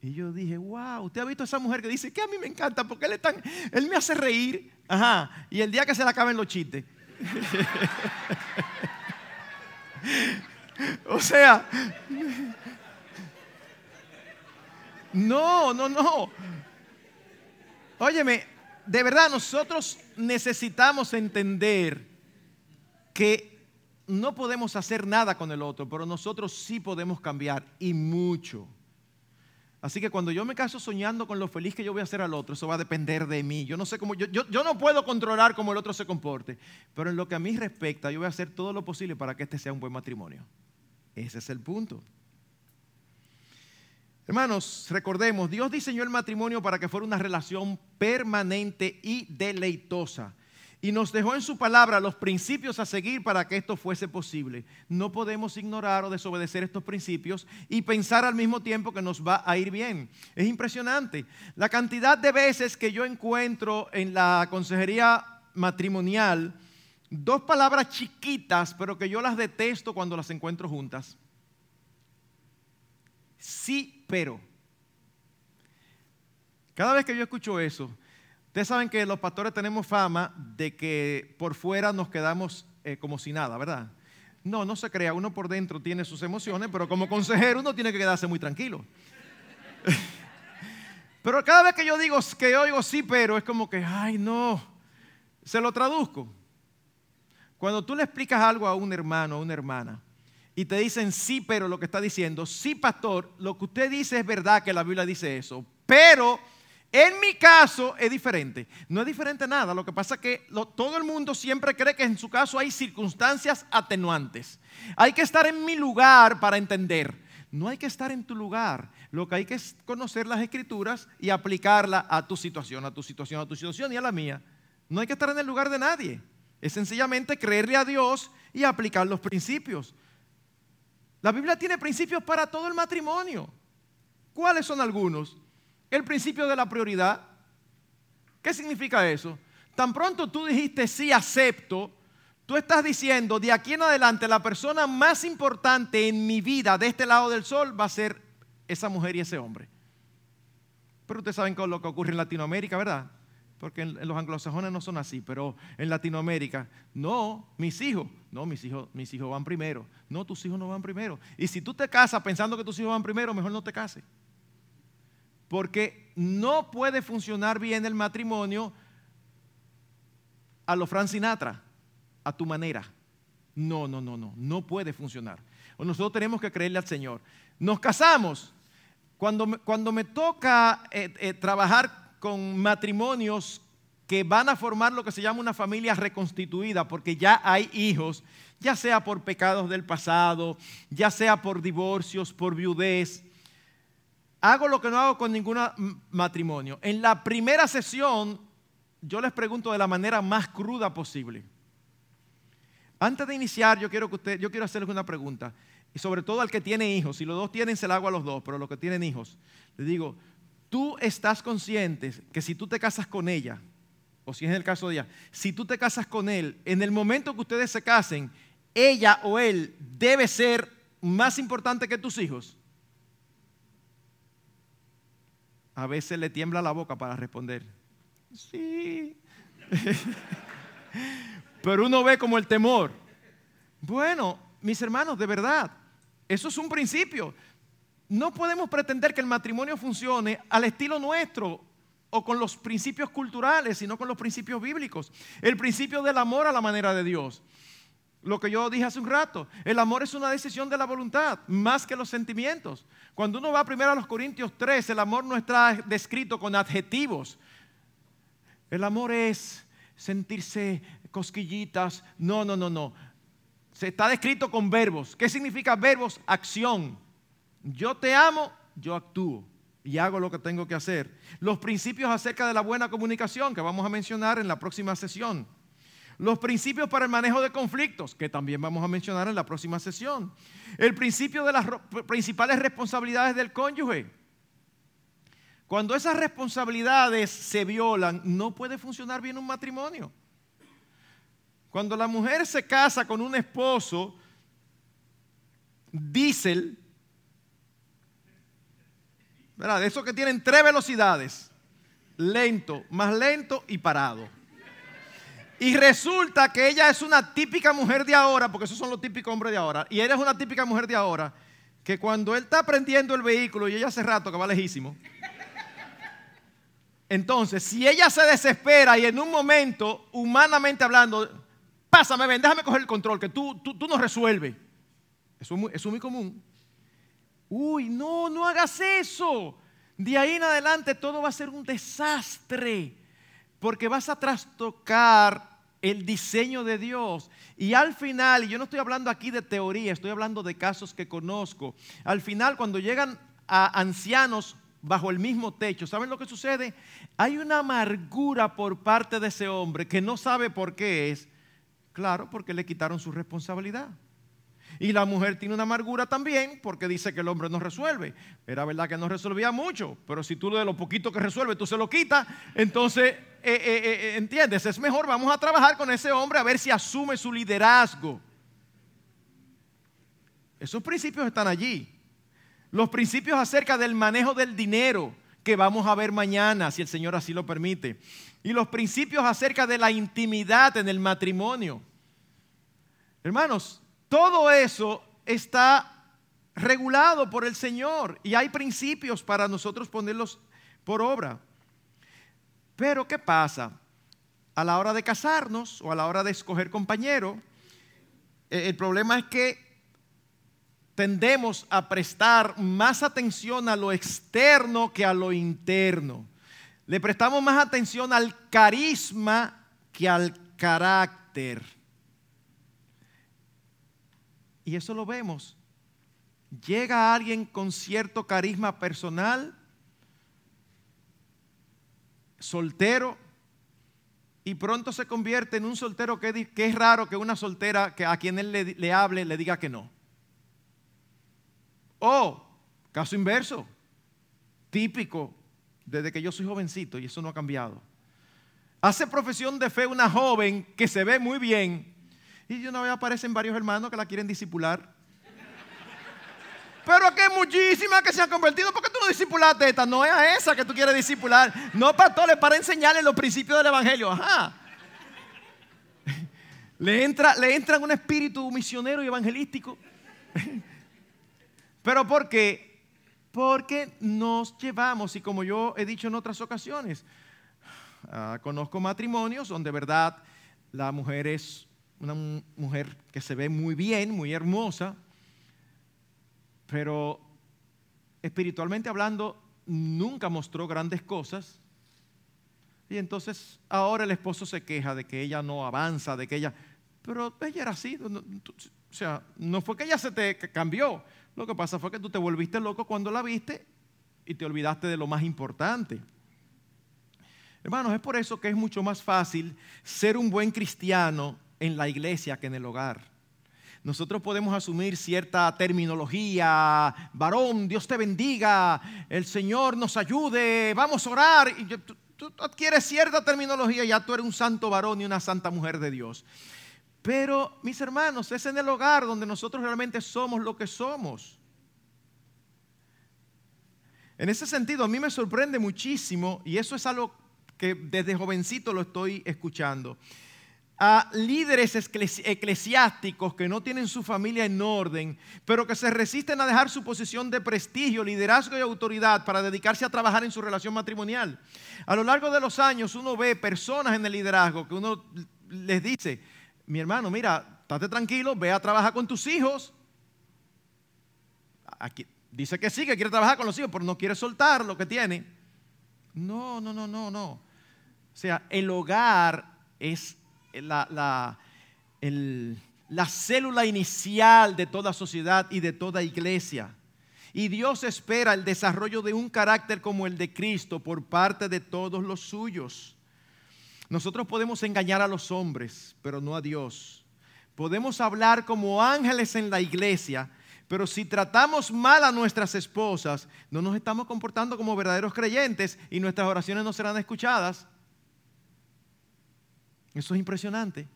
Y yo dije, wow, usted ha visto a esa mujer que dice que a mí me encanta porque él, tan, él me hace reír. Ajá, y el día que se le acaben los chistes. o sea, no, no, no. Óyeme, de verdad nosotros necesitamos entender que no podemos hacer nada con el otro, pero nosotros sí podemos cambiar y mucho. Así que cuando yo me caso soñando con lo feliz que yo voy a hacer al otro, eso va a depender de mí. Yo no sé cómo, yo, yo, no puedo controlar cómo el otro se comporte, pero en lo que a mí respecta, yo voy a hacer todo lo posible para que este sea un buen matrimonio. Ese es el punto. Hermanos, recordemos, Dios diseñó el matrimonio para que fuera una relación permanente y deleitosa y nos dejó en su palabra los principios a seguir para que esto fuese posible. No podemos ignorar o desobedecer estos principios y pensar al mismo tiempo que nos va a ir bien. Es impresionante la cantidad de veces que yo encuentro en la consejería matrimonial dos palabras chiquitas, pero que yo las detesto cuando las encuentro juntas. Sí, pero. Cada vez que yo escucho eso, Ustedes saben que los pastores tenemos fama de que por fuera nos quedamos eh, como si nada, ¿verdad? No, no se crea, uno por dentro tiene sus emociones, pero como consejero uno tiene que quedarse muy tranquilo. pero cada vez que yo digo que oigo sí, pero es como que, ay, no, se lo traduzco. Cuando tú le explicas algo a un hermano, a una hermana, y te dicen sí, pero lo que está diciendo, sí, pastor, lo que usted dice es verdad que la Biblia dice eso, pero en mi caso es diferente. No es diferente nada. Lo que pasa es que todo el mundo siempre cree que en su caso hay circunstancias atenuantes. Hay que estar en mi lugar para entender. No hay que estar en tu lugar. Lo que hay que es conocer las escrituras y aplicarla a tu situación, a tu situación, a tu situación y a la mía. No hay que estar en el lugar de nadie. Es sencillamente creerle a Dios y aplicar los principios. La Biblia tiene principios para todo el matrimonio. ¿Cuáles son algunos? el principio de la prioridad. ¿Qué significa eso? Tan pronto tú dijiste sí, acepto, tú estás diciendo, de aquí en adelante la persona más importante en mi vida de este lado del sol va a ser esa mujer y ese hombre. Pero ustedes saben lo que ocurre en Latinoamérica, ¿verdad? Porque en, los anglosajones no son así, pero en Latinoamérica, no, mis hijos, no, mis hijos, mis hijos van primero. No, tus hijos no van primero. Y si tú te casas pensando que tus hijos van primero, mejor no te cases. Porque no puede funcionar bien el matrimonio a lo Fran Sinatra, a tu manera. No, no, no, no, no puede funcionar. nosotros tenemos que creerle al Señor. Nos casamos. Cuando me, cuando me toca eh, eh, trabajar con matrimonios que van a formar lo que se llama una familia reconstituida, porque ya hay hijos, ya sea por pecados del pasado, ya sea por divorcios, por viudez, hago lo que no hago con ningún matrimonio. En la primera sesión, yo les pregunto de la manera más cruda posible. Antes de iniciar, yo quiero, que usted, yo quiero hacerles una pregunta. Y sobre todo al que tiene hijos. Si los dos tienen, se la hago a los dos. Pero los que tienen hijos, les digo, tú estás consciente que si tú te casas con ella, o si es el caso de ella, si tú te casas con él, en el momento que ustedes se casen, ella o él debe ser más importante que tus hijos. a veces le tiembla la boca para responder. Sí. Pero uno ve como el temor. Bueno, mis hermanos, de verdad, eso es un principio. No podemos pretender que el matrimonio funcione al estilo nuestro o con los principios culturales, sino con los principios bíblicos. El principio del amor a la manera de Dios. Lo que yo dije hace un rato, el amor es una decisión de la voluntad, más que los sentimientos. Cuando uno va primero a los Corintios 3, el amor no está descrito con adjetivos. El amor es sentirse cosquillitas. No, no, no, no. Se está descrito con verbos. ¿Qué significa verbos? Acción. Yo te amo, yo actúo y hago lo que tengo que hacer. Los principios acerca de la buena comunicación que vamos a mencionar en la próxima sesión. Los principios para el manejo de conflictos, que también vamos a mencionar en la próxima sesión. El principio de las principales responsabilidades del cónyuge. Cuando esas responsabilidades se violan, no puede funcionar bien un matrimonio. Cuando la mujer se casa con un esposo diésel, ¿verdad? De esos que tienen tres velocidades, lento, más lento y parado. Y resulta que ella es una típica mujer de ahora, porque esos son los típicos hombres de ahora, y ella es una típica mujer de ahora, que cuando él está prendiendo el vehículo y ella hace rato que va lejísimo, entonces si ella se desespera y en un momento, humanamente hablando, pásame, ven, déjame coger el control, que tú, tú, tú no resuelves. Es, muy, eso es muy común. Uy, no, no hagas eso. De ahí en adelante todo va a ser un desastre porque vas a trastocar el diseño de Dios. Y al final, y yo no estoy hablando aquí de teoría, estoy hablando de casos que conozco. Al final, cuando llegan a ancianos bajo el mismo techo, ¿saben lo que sucede? Hay una amargura por parte de ese hombre que no sabe por qué es. Claro, porque le quitaron su responsabilidad. Y la mujer tiene una amargura también porque dice que el hombre no resuelve. Era verdad que no resolvía mucho, pero si tú de lo poquito que resuelve tú se lo quitas, entonces, eh, eh, eh, ¿entiendes? Es mejor, vamos a trabajar con ese hombre a ver si asume su liderazgo. Esos principios están allí. Los principios acerca del manejo del dinero que vamos a ver mañana, si el Señor así lo permite. Y los principios acerca de la intimidad en el matrimonio. Hermanos, todo eso está regulado por el Señor y hay principios para nosotros ponerlos por obra. Pero ¿qué pasa? A la hora de casarnos o a la hora de escoger compañero, eh, el problema es que tendemos a prestar más atención a lo externo que a lo interno. Le prestamos más atención al carisma que al carácter. Y eso lo vemos. Llega alguien con cierto carisma personal, soltero, y pronto se convierte en un soltero que, es raro que una soltera que a quien él le, le hable le diga que no. O, caso inverso, típico, desde que yo soy jovencito y eso no ha cambiado. Hace profesión de fe una joven que se ve muy bien, y de una vez aparecen varios hermanos que la quieren disipular. Pero que muchísimas que se han convertido. ¿Por qué tú no disipulaste esta? No es a esa que tú quieres disipular. No, pastores, para enseñarle los principios del Evangelio. Ajá. Le entra, le entra un espíritu misionero y evangelístico. Pero ¿por qué? Porque nos llevamos, y como yo he dicho en otras ocasiones, ah, conozco matrimonios donde de verdad la mujer es una mujer que se ve muy bien, muy hermosa, pero espiritualmente hablando nunca mostró grandes cosas. Y entonces ahora el esposo se queja de que ella no avanza, de que ella... Pero ella era así. o sea, no fue que ella se te cambió. Lo que pasa fue que tú te volviste loco cuando la viste y te olvidaste de lo más importante. Hermanos, es por eso que es mucho más fácil ser un buen cristiano en la iglesia que en el hogar. Nosotros podemos asumir cierta terminología, varón, Dios te bendiga, el Señor nos ayude, vamos a orar. Y tú, adquieres cierta terminología ya tú eres un santo varón y una santa mujer de Dios. Pero, mis hermanos, es en el hogar donde nosotros realmente somos lo que somos. En ese sentido, a mí me sorprende muchísimo, y eso es algo que desde jovencito lo estoy escuchando, a líderes eclesiásticos que no tienen su familia en orden, pero que se resisten a dejar su posición de prestigio, liderazgo y autoridad para dedicarse a trabajar en su relación matrimonial. A lo largo de los años uno ve personas en el liderazgo que uno les dice, mi hermano, mira, estate tranquilo, ve a trabajar con tus hijos. Dice que sí, que quiere trabajar con los hijos, pero no quiere soltar lo que tiene. No, no, no, no, no. O sea, el hogar es la, la célula inicial de toda sociedad y de toda iglesia. Y Dios espera el desarrollo de un carácter como el de Cristo por parte de todos los suyos. Nosotros podemos engañar a los hombres, pero no a Dios. Podemos hablar como ángeles en la iglesia, pero si tratamos mal a nuestras esposas, no nos estamos comportando como verdaderos creyentes y nuestras oraciones no serán escuchadas. Eso es impresionante.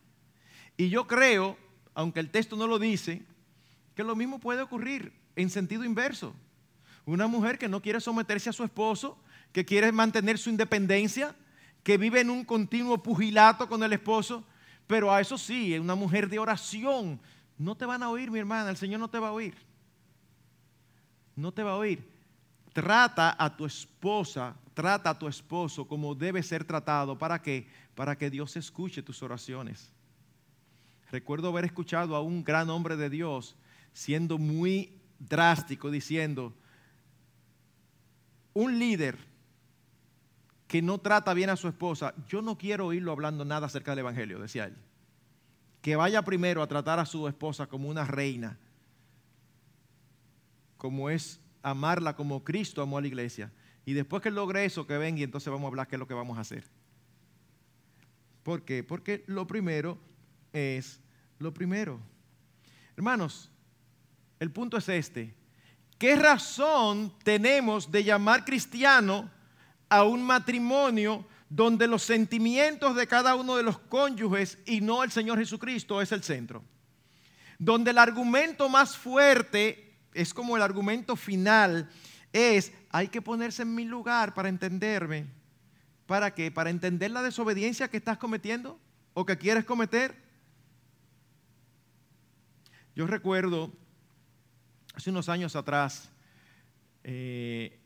Y yo creo, aunque el texto no lo dice, que lo mismo puede ocurrir en sentido inverso. Una mujer que no quiere someterse a su esposo, que quiere mantener su independencia, que vive en un continuo pugilato con el esposo, pero a eso sí, es una mujer de oración. No te van a oír, mi hermana, el Señor no te va a oír. No te va a oír. Trata a tu esposa, trata a tu esposo como debe ser tratado. ¿Para qué? Para que Dios escuche tus oraciones. Recuerdo haber escuchado a un gran hombre de Dios siendo muy drástico, diciendo, un líder que no trata bien a su esposa, yo no quiero oírlo hablando nada acerca del Evangelio, decía él. Que vaya primero a tratar a su esposa como una reina, como es amarla como Cristo amó a la iglesia. Y después que logre eso, que venga y entonces vamos a hablar qué es lo que vamos a hacer. ¿Por qué? Porque lo primero es lo primero. Hermanos, el punto es este. ¿Qué razón tenemos de llamar cristiano a un matrimonio donde los sentimientos de cada uno de los cónyuges y no el Señor Jesucristo es el centro? Donde el argumento más fuerte es como el argumento final es hay que ponerse en mi lugar para entenderme. ¿Para qué? Para entender la desobediencia que estás cometiendo o que quieres cometer. Yo recuerdo hace unos años atrás, eh,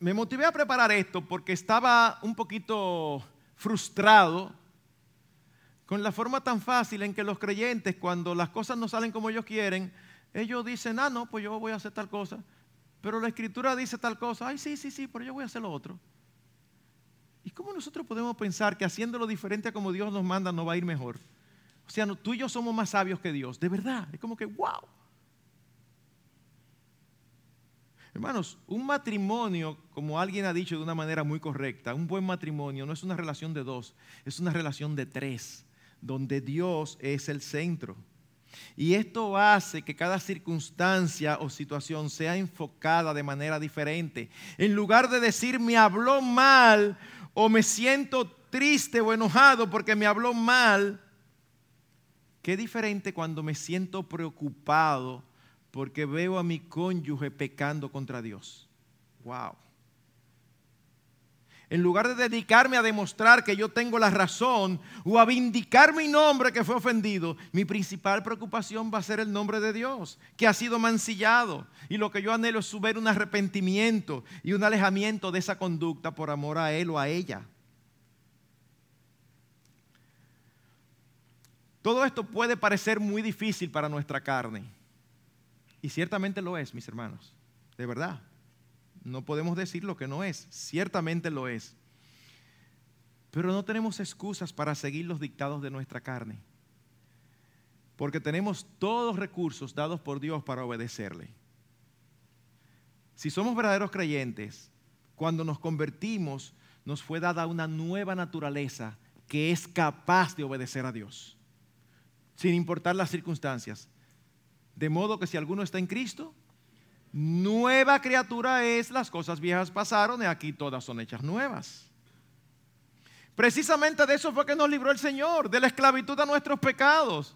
me motivé a preparar esto porque estaba un poquito frustrado con la forma tan fácil en que los creyentes, cuando las cosas no salen como ellos quieren, ellos dicen, ah, no, pues yo voy a hacer tal cosa. Pero la escritura dice tal cosa, ay, sí, sí, sí, pero yo voy a hacer lo otro. ¿Y cómo nosotros podemos pensar que haciéndolo diferente a como Dios nos manda no va a ir mejor? O sea, tú y yo somos más sabios que Dios, de verdad. Es como que, wow. Hermanos, un matrimonio, como alguien ha dicho de una manera muy correcta, un buen matrimonio no es una relación de dos, es una relación de tres, donde Dios es el centro. Y esto hace que cada circunstancia o situación sea enfocada de manera diferente. En lugar de decir me habló mal o me siento triste o enojado porque me habló mal, qué diferente cuando me siento preocupado porque veo a mi cónyuge pecando contra Dios. Wow. En lugar de dedicarme a demostrar que yo tengo la razón o a vindicar mi nombre que fue ofendido, mi principal preocupación va a ser el nombre de Dios, que ha sido mancillado. Y lo que yo anhelo es subir un arrepentimiento y un alejamiento de esa conducta por amor a Él o a ella. Todo esto puede parecer muy difícil para nuestra carne. Y ciertamente lo es, mis hermanos, de verdad. No podemos decir lo que no es, ciertamente lo es. Pero no tenemos excusas para seguir los dictados de nuestra carne. Porque tenemos todos los recursos dados por Dios para obedecerle. Si somos verdaderos creyentes, cuando nos convertimos, nos fue dada una nueva naturaleza que es capaz de obedecer a Dios, sin importar las circunstancias. De modo que si alguno está en Cristo, nueva criatura es, las cosas viejas pasaron y aquí todas son hechas nuevas. Precisamente de eso fue que nos libró el Señor, de la esclavitud a nuestros pecados.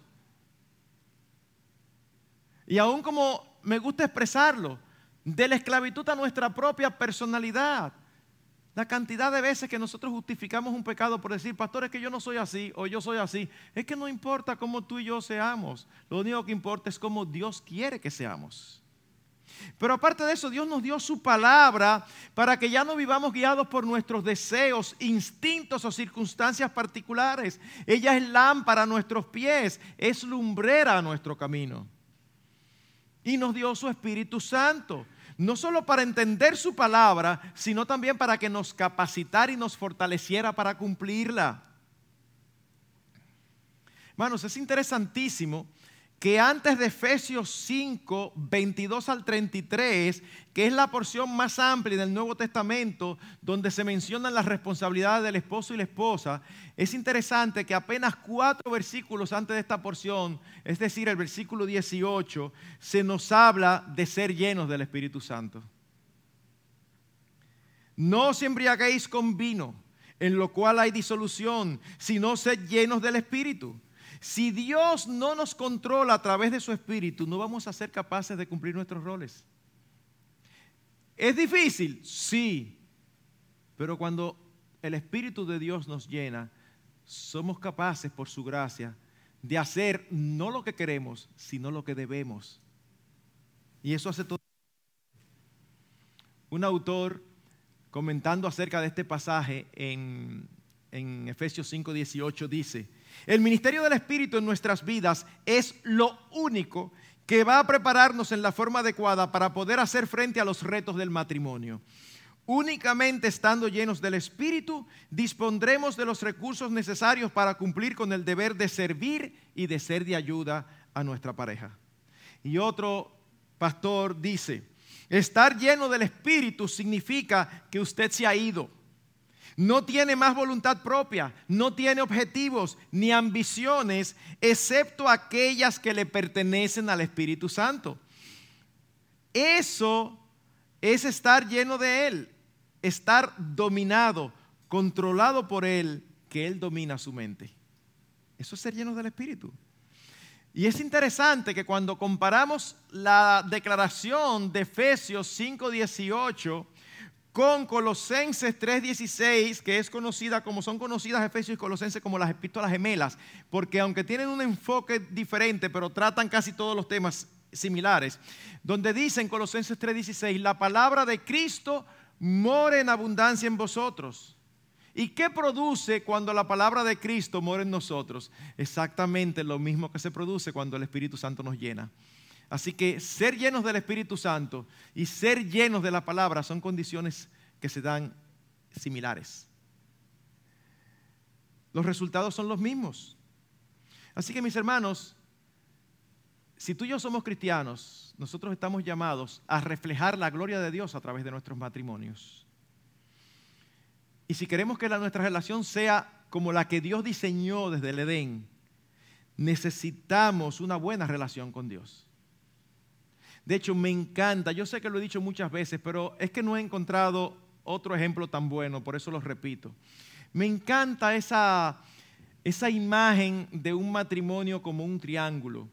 Y aún como me gusta expresarlo, de la esclavitud a nuestra propia personalidad. La cantidad de veces que nosotros justificamos un pecado por decir, pastor, es que yo no soy así o yo soy así. Es que no importa cómo tú y yo seamos. Lo único que importa es cómo Dios quiere que seamos. Pero aparte de eso, Dios nos dio su palabra para que ya no vivamos guiados por nuestros deseos, instintos o circunstancias particulares. Ella es lámpara a nuestros pies, es lumbrera a nuestro camino. Y nos dio su Espíritu Santo no solo para entender su palabra, sino también para que nos capacitara y nos fortaleciera para cumplirla. Hermanos, es interesantísimo que antes de Efesios 5, 22 al 33, que es la porción más amplia del Nuevo Testamento, donde se mencionan las responsabilidades del esposo y la esposa, es interesante que apenas cuatro versículos antes de esta porción, es decir, el versículo 18, se nos habla de ser llenos del Espíritu Santo. No os embriaguéis con vino, en lo cual hay disolución, sino sed llenos del Espíritu si Dios no nos controla a través de su Espíritu, no vamos a ser capaces de cumplir nuestros roles. ¿Es difícil? Sí. Pero cuando el Espíritu de Dios nos llena, somos capaces, por su gracia, de hacer no lo que queremos, sino lo que debemos. Y eso hace todo. Un autor comentando acerca de este pasaje en, en Efesios 5:18 dice, el ministerio del Espíritu en nuestras vidas es lo único que va a prepararnos en la forma adecuada para poder hacer frente a los retos del matrimonio. Únicamente estando llenos del Espíritu, dispondremos de los recursos necesarios para cumplir con el deber de servir y de ser de ayuda a nuestra pareja. Y otro pastor dice, estar lleno del Espíritu significa que usted se ha ido no tiene más voluntad propia, no tiene objetivos ni ambiciones, excepto aquellas que le pertenecen al Espíritu Santo. Eso es estar lleno de Él, estar dominado, controlado por Él, que Él domina su mente. Eso es ser lleno del Espíritu. Y es interesante que cuando comparamos la declaración de Efesios 5:18, con Colosenses 3:16, que es conocida como son conocidas Efesios y Colosenses como las epístolas gemelas, porque aunque tienen un enfoque diferente, pero tratan casi todos los temas similares, donde dicen Colosenses 3:16, la palabra de Cristo mora en abundancia en vosotros. ¿Y qué produce cuando la palabra de Cristo mora en nosotros? Exactamente lo mismo que se produce cuando el Espíritu Santo nos llena. Así que ser llenos del Espíritu Santo y ser llenos de la palabra son condiciones que se dan similares. Los resultados son los mismos. Así que mis hermanos, si tú y yo somos cristianos, nosotros estamos llamados a reflejar la gloria de Dios a través de nuestros matrimonios. Y si queremos que nuestra relación sea como la que Dios diseñó desde el Edén, necesitamos una buena relación con Dios. De hecho, me encanta, yo sé que lo he dicho muchas veces, pero es que no he encontrado otro ejemplo tan bueno, por eso lo repito. Me encanta esa, esa imagen de un matrimonio como un triángulo,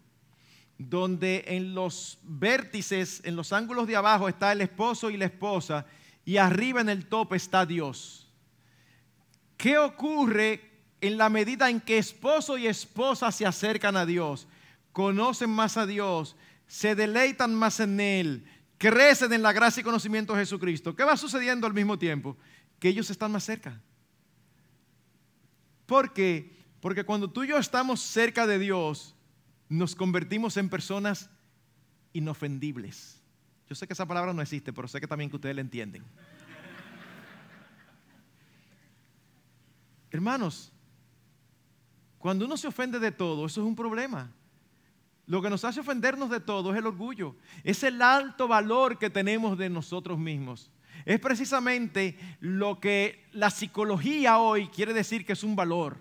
donde en los vértices, en los ángulos de abajo está el esposo y la esposa, y arriba en el tope está Dios. ¿Qué ocurre en la medida en que esposo y esposa se acercan a Dios, conocen más a Dios, se deleitan más en Él, crecen en la gracia y conocimiento de Jesucristo, ¿qué va sucediendo al mismo tiempo? Que ellos están más cerca. ¿Por qué? Porque cuando tú y yo estamos cerca de Dios, nos convertimos en personas inofendibles. Yo sé que esa palabra no existe, pero sé que también que ustedes la entienden. Hermanos, cuando uno se ofende de todo, eso es un problema. Lo que nos hace ofendernos de todo es el orgullo, es el alto valor que tenemos de nosotros mismos. Es precisamente lo que la psicología hoy quiere decir que es un valor,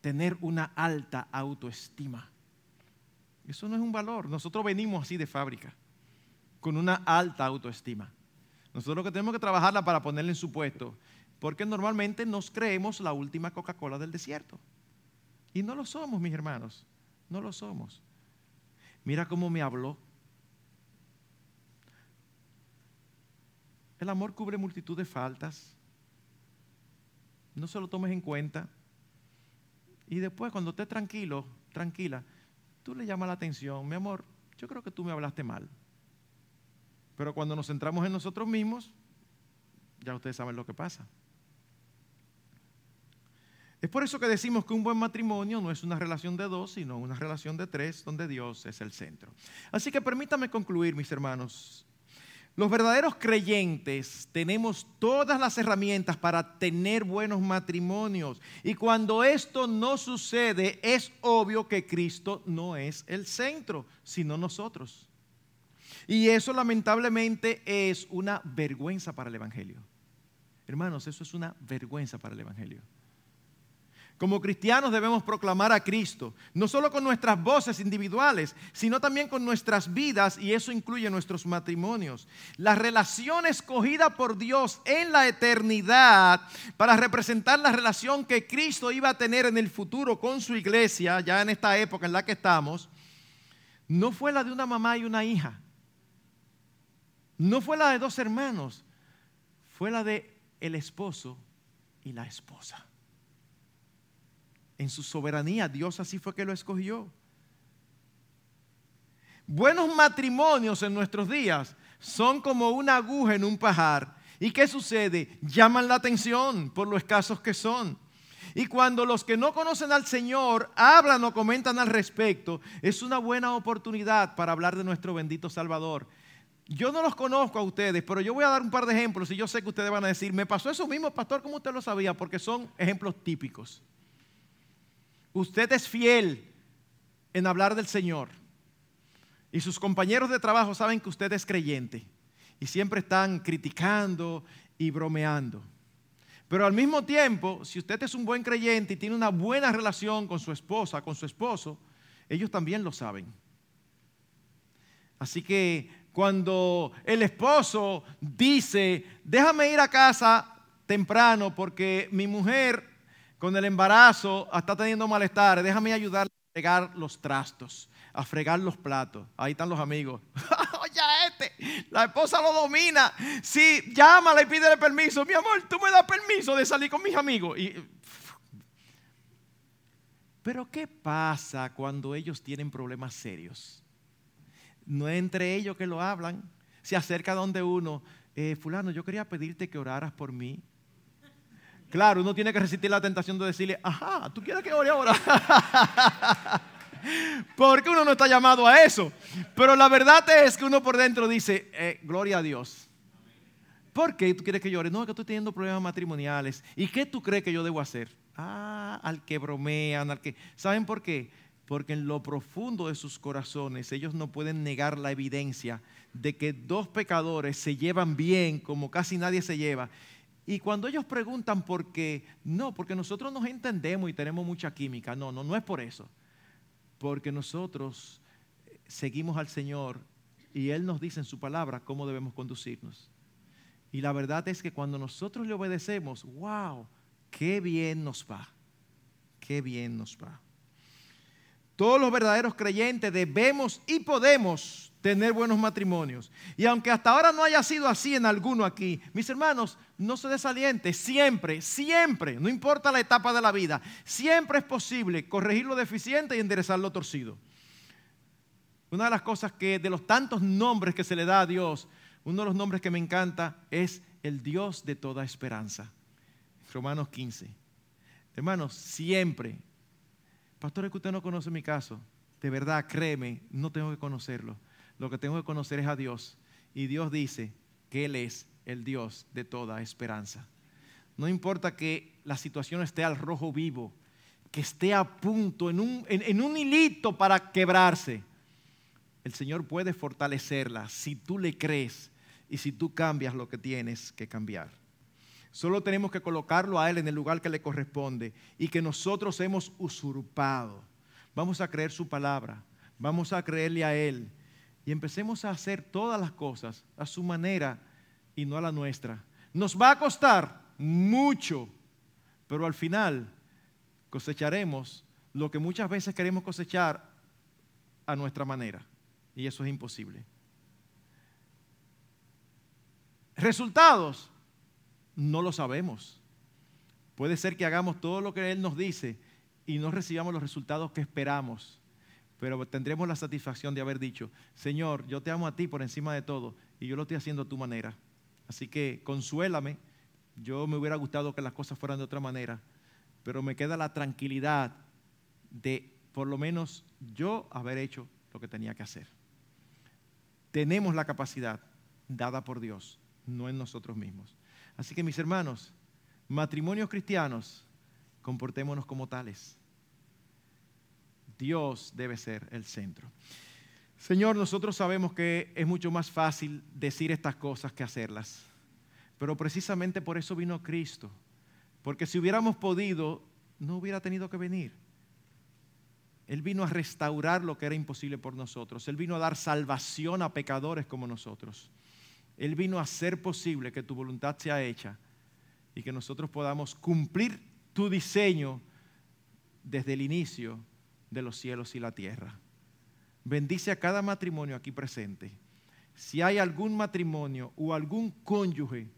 tener una alta autoestima. Eso no es un valor, nosotros venimos así de fábrica, con una alta autoestima. Nosotros lo que tenemos que trabajarla para ponerla en su puesto, porque normalmente nos creemos la última Coca-Cola del desierto. Y no lo somos, mis hermanos. No lo somos. Mira cómo me habló. El amor cubre multitud de faltas. No se lo tomes en cuenta. Y después, cuando estés tranquilo, tranquila, tú le llamas la atención, mi amor, yo creo que tú me hablaste mal. Pero cuando nos centramos en nosotros mismos, ya ustedes saben lo que pasa. Es por eso que decimos que un buen matrimonio no es una relación de dos, sino una relación de tres, donde Dios es el centro. Así que permítame concluir, mis hermanos. Los verdaderos creyentes tenemos todas las herramientas para tener buenos matrimonios. Y cuando esto no sucede, es obvio que Cristo no es el centro, sino nosotros. Y eso lamentablemente es una vergüenza para el Evangelio. Hermanos, eso es una vergüenza para el Evangelio. Como cristianos debemos proclamar a Cristo, no solo con nuestras voces individuales, sino también con nuestras vidas, y eso incluye nuestros matrimonios. La relación escogida por Dios en la eternidad para representar la relación que Cristo iba a tener en el futuro con su iglesia, ya en esta época en la que estamos, no fue la de una mamá y una hija, no fue la de dos hermanos, fue la de el esposo y la esposa. En su soberanía, Dios así fue que lo escogió. Buenos matrimonios en nuestros días son como una aguja en un pajar. ¿Y qué sucede? Llaman la atención por lo escasos que son. Y cuando los que no conocen al Señor hablan o comentan al respecto, es una buena oportunidad para hablar de nuestro bendito Salvador. Yo no los conozco a ustedes, pero yo voy a dar un par de ejemplos y yo sé que ustedes van a decir, me pasó eso mismo, pastor, ¿cómo usted lo sabía? Porque son ejemplos típicos usted es fiel en hablar del Señor y sus compañeros de trabajo saben que usted es creyente y siempre están criticando y bromeando. Pero al mismo tiempo, si usted es un buen creyente y tiene una buena relación con su esposa, con su esposo, ellos también lo saben. Así que cuando el esposo dice, déjame ir a casa temprano porque mi mujer con el embarazo está teniendo malestar, déjame ayudar a fregar los trastos, a fregar los platos. Ahí están los amigos. Oye, este, la esposa lo domina. Sí, llámala y pídele permiso. Mi amor, tú me das permiso de salir con mis amigos. Pero ¿qué pasa cuando ellos tienen problemas serios? No es entre ellos que lo hablan. Se acerca donde uno, eh, fulano, yo quería pedirte que oraras por mí. Claro, uno tiene que resistir la tentación de decirle, ajá, ¿tú quieres que ore ahora? Porque uno no está llamado a eso. Pero la verdad es que uno por dentro dice, eh, gloria a Dios. ¿Por qué tú quieres que llore? No, es que estoy teniendo problemas matrimoniales. ¿Y qué tú crees que yo debo hacer? Ah, al que bromean, al que... ¿Saben por qué? Porque en lo profundo de sus corazones ellos no pueden negar la evidencia de que dos pecadores se llevan bien como casi nadie se lleva y cuando ellos preguntan por qué, no, porque nosotros nos entendemos y tenemos mucha química. No, no, no es por eso. Porque nosotros eh, seguimos al Señor y Él nos dice en su palabra cómo debemos conducirnos. Y la verdad es que cuando nosotros le obedecemos, wow, qué bien nos va. Qué bien nos va. Todos los verdaderos creyentes debemos y podemos tener buenos matrimonios. Y aunque hasta ahora no haya sido así en alguno aquí, mis hermanos, no se desaliente. Siempre, siempre, no importa la etapa de la vida, siempre es posible corregir lo deficiente y enderezar lo torcido. Una de las cosas que, de los tantos nombres que se le da a Dios, uno de los nombres que me encanta es el Dios de toda esperanza. Romanos 15. Hermanos, siempre Pastor, es que usted no conoce mi caso. De verdad, créeme, no tengo que conocerlo. Lo que tengo que conocer es a Dios. Y Dios dice que Él es el Dios de toda esperanza. No importa que la situación esté al rojo vivo, que esté a punto, en un, en un hilito para quebrarse. El Señor puede fortalecerla si tú le crees y si tú cambias lo que tienes que cambiar. Solo tenemos que colocarlo a Él en el lugar que le corresponde y que nosotros hemos usurpado. Vamos a creer su palabra, vamos a creerle a Él y empecemos a hacer todas las cosas a su manera y no a la nuestra. Nos va a costar mucho, pero al final cosecharemos lo que muchas veces queremos cosechar a nuestra manera y eso es imposible. Resultados, no lo sabemos. Puede ser que hagamos todo lo que Él nos dice y no recibamos los resultados que esperamos, pero tendremos la satisfacción de haber dicho, Señor, yo te amo a ti por encima de todo y yo lo estoy haciendo a tu manera. Así que consuélame, yo me hubiera gustado que las cosas fueran de otra manera, pero me queda la tranquilidad de por lo menos yo haber hecho lo que tenía que hacer. Tenemos la capacidad dada por Dios, no en nosotros mismos. Así que mis hermanos, matrimonios cristianos, comportémonos como tales. Dios debe ser el centro. Señor, nosotros sabemos que es mucho más fácil decir estas cosas que hacerlas, pero precisamente por eso vino Cristo, porque si hubiéramos podido, no hubiera tenido que venir. Él vino a restaurar lo que era imposible por nosotros. Él vino a dar salvación a pecadores como nosotros. Él vino a hacer posible que tu voluntad sea hecha y que nosotros podamos cumplir tu diseño desde el inicio de los cielos y la tierra. Bendice a cada matrimonio aquí presente. Si hay algún matrimonio o algún cónyuge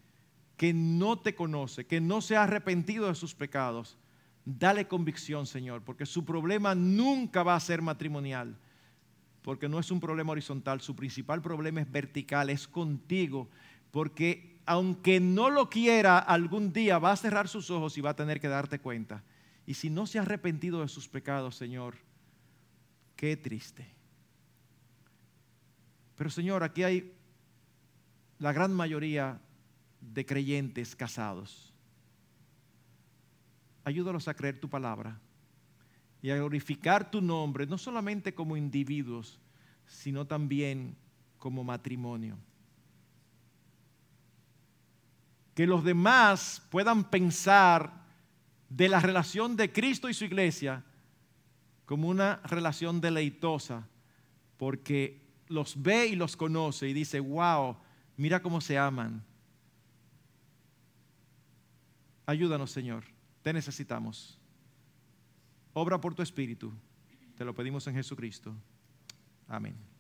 que no te conoce, que no se ha arrepentido de sus pecados, dale convicción, Señor, porque su problema nunca va a ser matrimonial, porque no es un problema horizontal, su principal problema es vertical, es contigo, porque aunque no lo quiera, algún día va a cerrar sus ojos y va a tener que darte cuenta. Y si no se ha arrepentido de sus pecados, Señor, qué triste. Pero Señor, aquí hay la gran mayoría de creyentes casados. Ayúdalos a creer tu palabra y a glorificar tu nombre, no solamente como individuos, sino también como matrimonio que los demás puedan pensar de la relación de Cristo y su iglesia como una relación deleitosa, porque los ve y los conoce y dice, wow, mira cómo se aman. Ayúdanos, Señor, te necesitamos. Obra por tu Espíritu, te lo pedimos en Jesucristo. Amén.